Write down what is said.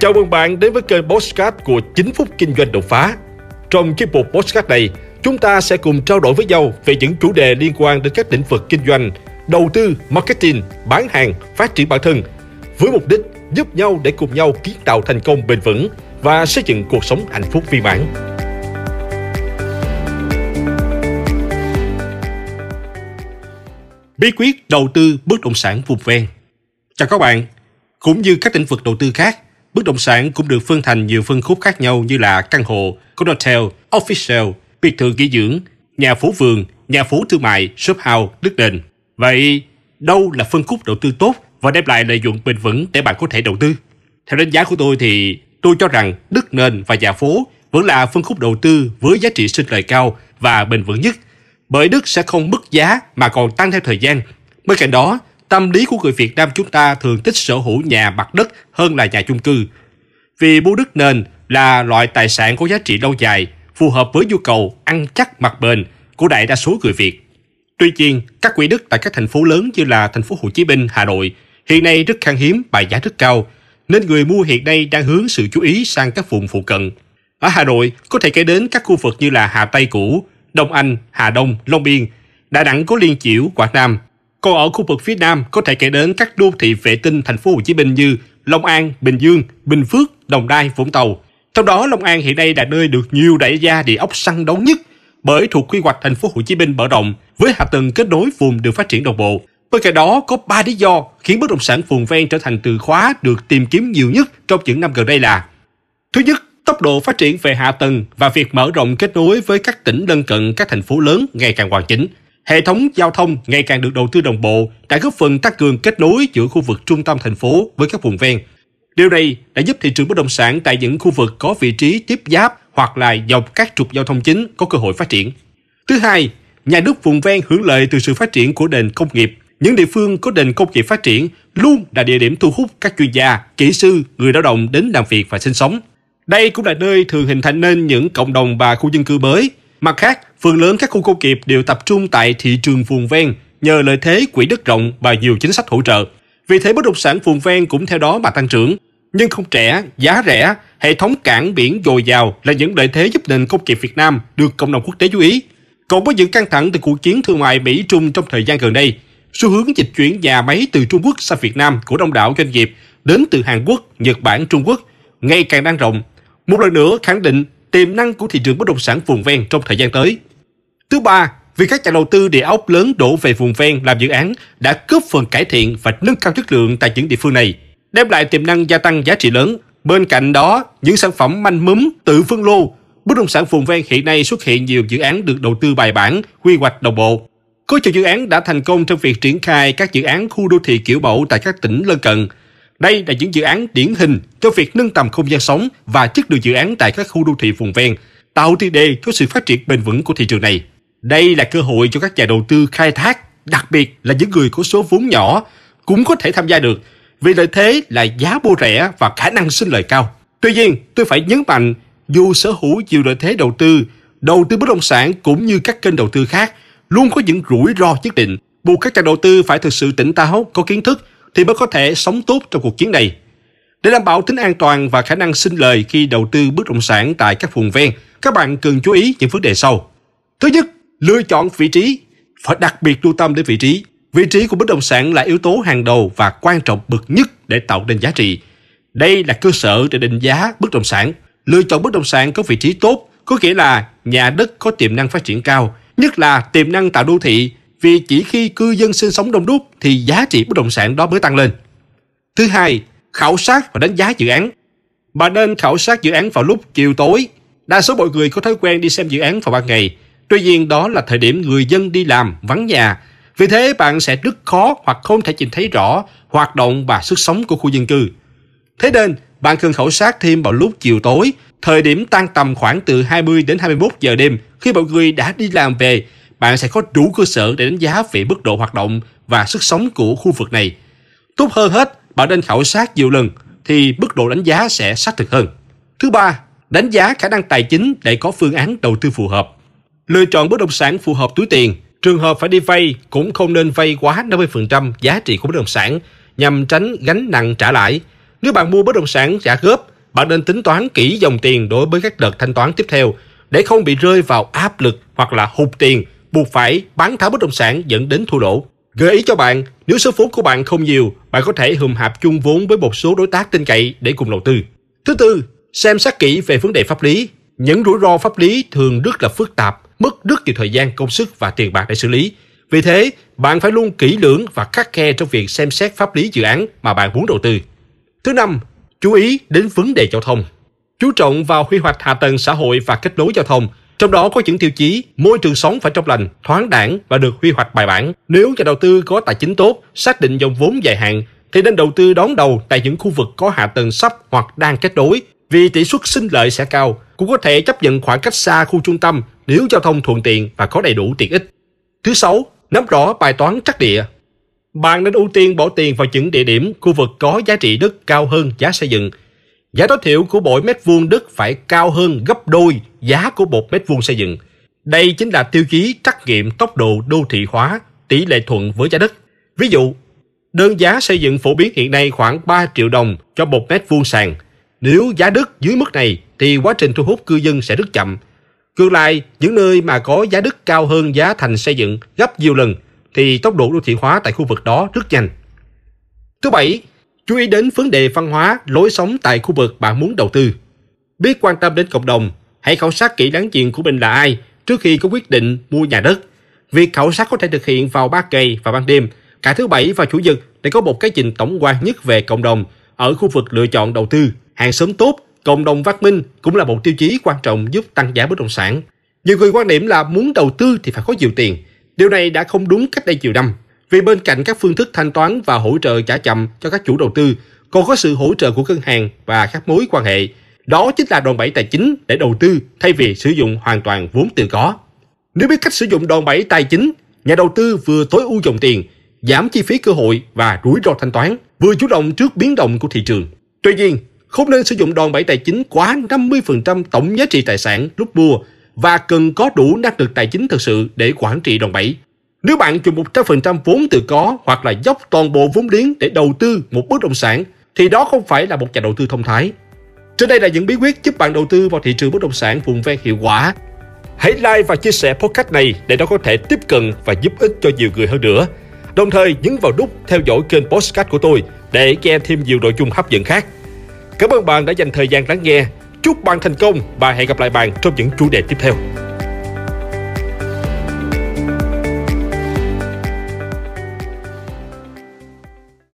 Chào mừng bạn đến với kênh Postcard của 9 phút kinh doanh đột phá. Trong chiếc mục Postcard này, chúng ta sẽ cùng trao đổi với nhau về những chủ đề liên quan đến các lĩnh vực kinh doanh, đầu tư, marketing, bán hàng, phát triển bản thân, với mục đích giúp nhau để cùng nhau kiến tạo thành công bền vững và xây dựng cuộc sống hạnh phúc viên mãn. Bí quyết đầu tư bất động sản vùng ven Chào các bạn, cũng như các lĩnh vực đầu tư khác, bất động sản cũng được phân thành nhiều phân khúc khác nhau như là căn hộ, condotel, office biệt thự nghỉ dưỡng, nhà phố vườn, nhà phố thương mại, shop house, đất nền. Vậy đâu là phân khúc đầu tư tốt và đem lại lợi nhuận bền vững để bạn có thể đầu tư? Theo đánh giá của tôi thì tôi cho rằng đất nền và nhà phố vẫn là phân khúc đầu tư với giá trị sinh lời cao và bền vững nhất, bởi đất sẽ không mất giá mà còn tăng theo thời gian. Bên cạnh đó, tâm lý của người Việt Nam chúng ta thường thích sở hữu nhà mặt đất hơn là nhà chung cư. Vì mua đất nền là loại tài sản có giá trị lâu dài, phù hợp với nhu cầu ăn chắc mặt bền của đại đa số người Việt. Tuy nhiên, các quỹ đất tại các thành phố lớn như là thành phố Hồ Chí Minh, Hà Nội hiện nay rất khan hiếm và giá rất cao, nên người mua hiện nay đang hướng sự chú ý sang các vùng phụ cận. Ở Hà Nội, có thể kể đến các khu vực như là Hà Tây cũ, Đông Anh, Hà Đông, Long Biên, Đà Nẵng có Liên Chiểu, Quảng Nam. Còn ở khu vực phía Nam có thể kể đến các đô thị vệ tinh thành phố Hồ Chí Minh như Long An, Bình Dương, Bình Phước, Đồng Nai, Vũng Tàu. Trong đó Long An hiện nay là nơi được nhiều đại gia địa ốc săn đón nhất bởi thuộc quy hoạch thành phố Hồ Chí Minh mở rộng với hạ tầng kết nối vùng được phát triển đồng bộ. Bên cạnh đó, có 3 lý do khiến bất động sản vùng ven trở thành từ khóa được tìm kiếm nhiều nhất trong những năm gần đây là Thứ nhất, tốc độ phát triển về hạ tầng và việc mở rộng kết nối với các tỉnh lân cận các thành phố lớn ngày càng hoàn chỉnh. Hệ thống giao thông ngày càng được đầu tư đồng bộ đã góp phần tăng cường kết nối giữa khu vực trung tâm thành phố với các vùng ven. Điều này đã giúp thị trường bất động sản tại những khu vực có vị trí tiếp giáp hoặc là dọc các trục giao thông chính có cơ hội phát triển. Thứ hai, nhà nước vùng ven hưởng lợi từ sự phát triển của nền công nghiệp. Những địa phương có nền công nghiệp phát triển luôn là địa điểm thu hút các chuyên gia, kỹ sư, người lao động đến làm việc và sinh sống. Đây cũng là nơi thường hình thành nên những cộng đồng và khu dân cư mới. Mặt khác, phần lớn các khu công nghiệp đều tập trung tại thị trường vùng ven nhờ lợi thế quỹ đất rộng và nhiều chính sách hỗ trợ. Vì thế bất động sản vùng ven cũng theo đó mà tăng trưởng. Nhưng không trẻ, giá rẻ, hệ thống cảng biển dồi dào là những lợi thế giúp nền công nghiệp Việt Nam được cộng đồng quốc tế chú ý. Cộng với những căng thẳng từ cuộc chiến thương mại Mỹ-Trung trong thời gian gần đây, xu hướng dịch chuyển nhà máy từ Trung Quốc sang Việt Nam của đông đảo doanh nghiệp đến từ Hàn Quốc, Nhật Bản, Trung Quốc ngày càng đang rộng. Một lần nữa khẳng định tiềm năng của thị trường bất động sản vùng ven trong thời gian tới. Thứ ba, vì các nhà đầu tư địa ốc lớn đổ về vùng ven làm dự án đã góp phần cải thiện và nâng cao chất lượng tại những địa phương này, đem lại tiềm năng gia tăng giá trị lớn. Bên cạnh đó, những sản phẩm manh mướm tự phân lô, bất động sản vùng ven hiện nay xuất hiện nhiều dự án được đầu tư bài bản, quy hoạch đồng bộ. Có nhiều dự án đã thành công trong việc triển khai các dự án khu đô thị kiểu mẫu tại các tỉnh lân cận. Đây là những dự án điển hình cho việc nâng tầm không gian sống và chất lượng dự án tại các khu đô thị vùng ven, tạo tiền đề cho sự phát triển bền vững của thị trường này. Đây là cơ hội cho các nhà đầu tư khai thác, đặc biệt là những người có số vốn nhỏ cũng có thể tham gia được vì lợi thế là giá mua rẻ và khả năng sinh lời cao. Tuy nhiên, tôi phải nhấn mạnh dù sở hữu nhiều lợi thế đầu tư, đầu tư bất động sản cũng như các kênh đầu tư khác luôn có những rủi ro nhất định. Buộc các nhà đầu tư phải thực sự tỉnh táo, có kiến thức thì mới có thể sống tốt trong cuộc chiến này. Để đảm bảo tính an toàn và khả năng sinh lời khi đầu tư bất động sản tại các vùng ven, các bạn cần chú ý những vấn đề sau. Thứ nhất, lựa chọn vị trí. Phải đặc biệt lưu tâm đến vị trí. Vị trí của bất động sản là yếu tố hàng đầu và quan trọng bậc nhất để tạo nên giá trị. Đây là cơ sở để định giá bất động sản. Lựa chọn bất động sản có vị trí tốt, có nghĩa là nhà đất có tiềm năng phát triển cao, nhất là tiềm năng tạo đô thị, vì chỉ khi cư dân sinh sống đông đúc thì giá trị bất động sản đó mới tăng lên. Thứ hai, khảo sát và đánh giá dự án. Bạn nên khảo sát dự án vào lúc chiều tối. Đa số mọi người có thói quen đi xem dự án vào ban ngày. Tuy nhiên đó là thời điểm người dân đi làm, vắng nhà. Vì thế bạn sẽ rất khó hoặc không thể nhìn thấy rõ hoạt động và sức sống của khu dân cư. Thế nên, bạn cần khảo sát thêm vào lúc chiều tối, thời điểm tan tầm khoảng từ 20 đến 21 giờ đêm khi mọi người đã đi làm về, bạn sẽ có đủ cơ sở để đánh giá về mức độ hoạt động và sức sống của khu vực này. Tốt hơn hết, bạn nên khảo sát nhiều lần thì mức độ đánh giá sẽ xác thực hơn. Thứ ba, đánh giá khả năng tài chính để có phương án đầu tư phù hợp. Lựa chọn bất động sản phù hợp túi tiền. Trường hợp phải đi vay cũng không nên vay quá 50% giá trị của bất động sản nhằm tránh gánh nặng trả lãi. Nếu bạn mua bất động sản trả góp, bạn nên tính toán kỹ dòng tiền đối với các đợt thanh toán tiếp theo để không bị rơi vào áp lực hoặc là hụt tiền, buộc phải bán tháo bất động sản dẫn đến thua lỗ. Gợi ý cho bạn, nếu số vốn của bạn không nhiều, bạn có thể hùm hạp chung vốn với một số đối tác tin cậy để cùng đầu tư. Thứ tư, xem xét kỹ về vấn đề pháp lý. Những rủi ro pháp lý thường rất là phức tạp, mất rất nhiều thời gian, công sức và tiền bạc để xử lý. Vì thế, bạn phải luôn kỹ lưỡng và khắc khe trong việc xem xét pháp lý dự án mà bạn muốn đầu tư. Thứ năm, chú ý đến vấn đề giao thông. Chú trọng vào quy hoạch hạ tầng xã hội và kết nối giao thông, trong đó có những tiêu chí môi trường sống phải trong lành, thoáng đẳng và được quy hoạch bài bản. Nếu nhà đầu tư có tài chính tốt, xác định dòng vốn dài hạn, thì nên đầu tư đón đầu tại những khu vực có hạ tầng sắp hoặc đang kết nối, vì tỷ suất sinh lợi sẽ cao. Cũng có thể chấp nhận khoảng cách xa khu trung tâm nếu giao thông thuận tiện và có đầy đủ tiện ích. Thứ sáu, nắm rõ bài toán trắc địa. Bạn nên ưu tiên bỏ tiền vào những địa điểm, khu vực có giá trị đất cao hơn giá xây dựng. Giá tối thiểu của mỗi mét vuông đất phải cao hơn gấp đôi giá của một mét vuông xây dựng. Đây chính là tiêu chí trắc nghiệm tốc độ đô thị hóa, tỷ lệ thuận với giá đất. Ví dụ, đơn giá xây dựng phổ biến hiện nay khoảng 3 triệu đồng cho một mét vuông sàn. Nếu giá đất dưới mức này thì quá trình thu hút cư dân sẽ rất chậm. tương lai những nơi mà có giá đất cao hơn giá thành xây dựng gấp nhiều lần thì tốc độ đô thị hóa tại khu vực đó rất nhanh. Thứ bảy, chú ý đến vấn đề văn hóa, lối sống tại khu vực bạn muốn đầu tư. Biết quan tâm đến cộng đồng, hãy khảo sát kỹ láng giềng của mình là ai trước khi có quyết định mua nhà đất. Việc khảo sát có thể thực hiện vào ban ngày và ban đêm, cả thứ bảy và chủ nhật để có một cái nhìn tổng quan nhất về cộng đồng ở khu vực lựa chọn đầu tư. Hàng xóm tốt, cộng đồng văn minh cũng là một tiêu chí quan trọng giúp tăng giá bất động sản. Nhiều người quan điểm là muốn đầu tư thì phải có nhiều tiền. Điều này đã không đúng cách đây nhiều năm. Vì bên cạnh các phương thức thanh toán và hỗ trợ trả chậm cho các chủ đầu tư, còn có sự hỗ trợ của ngân hàng và các mối quan hệ. Đó chính là đòn bẩy tài chính để đầu tư thay vì sử dụng hoàn toàn vốn tự có. Nếu biết cách sử dụng đòn bẩy tài chính, nhà đầu tư vừa tối ưu dòng tiền, giảm chi phí cơ hội và rủi ro thanh toán, vừa chủ động trước biến động của thị trường. Tuy nhiên, không nên sử dụng đòn bẩy tài chính quá 50% tổng giá trị tài sản lúc mua và cần có đủ năng lực tài chính thực sự để quản trị đòn bẩy. Nếu bạn dùng 100% vốn tự có hoặc là dốc toàn bộ vốn liếng để đầu tư một bất động sản, thì đó không phải là một nhà đầu tư thông thái. Trên đây là những bí quyết giúp bạn đầu tư vào thị trường bất động sản vùng ven hiệu quả. Hãy like và chia sẻ podcast này để nó có thể tiếp cận và giúp ích cho nhiều người hơn nữa. Đồng thời nhấn vào nút theo dõi kênh podcast của tôi để nghe thêm nhiều nội dung hấp dẫn khác. Cảm ơn bạn đã dành thời gian lắng nghe. Chúc bạn thành công và hẹn gặp lại bạn trong những chủ đề tiếp theo.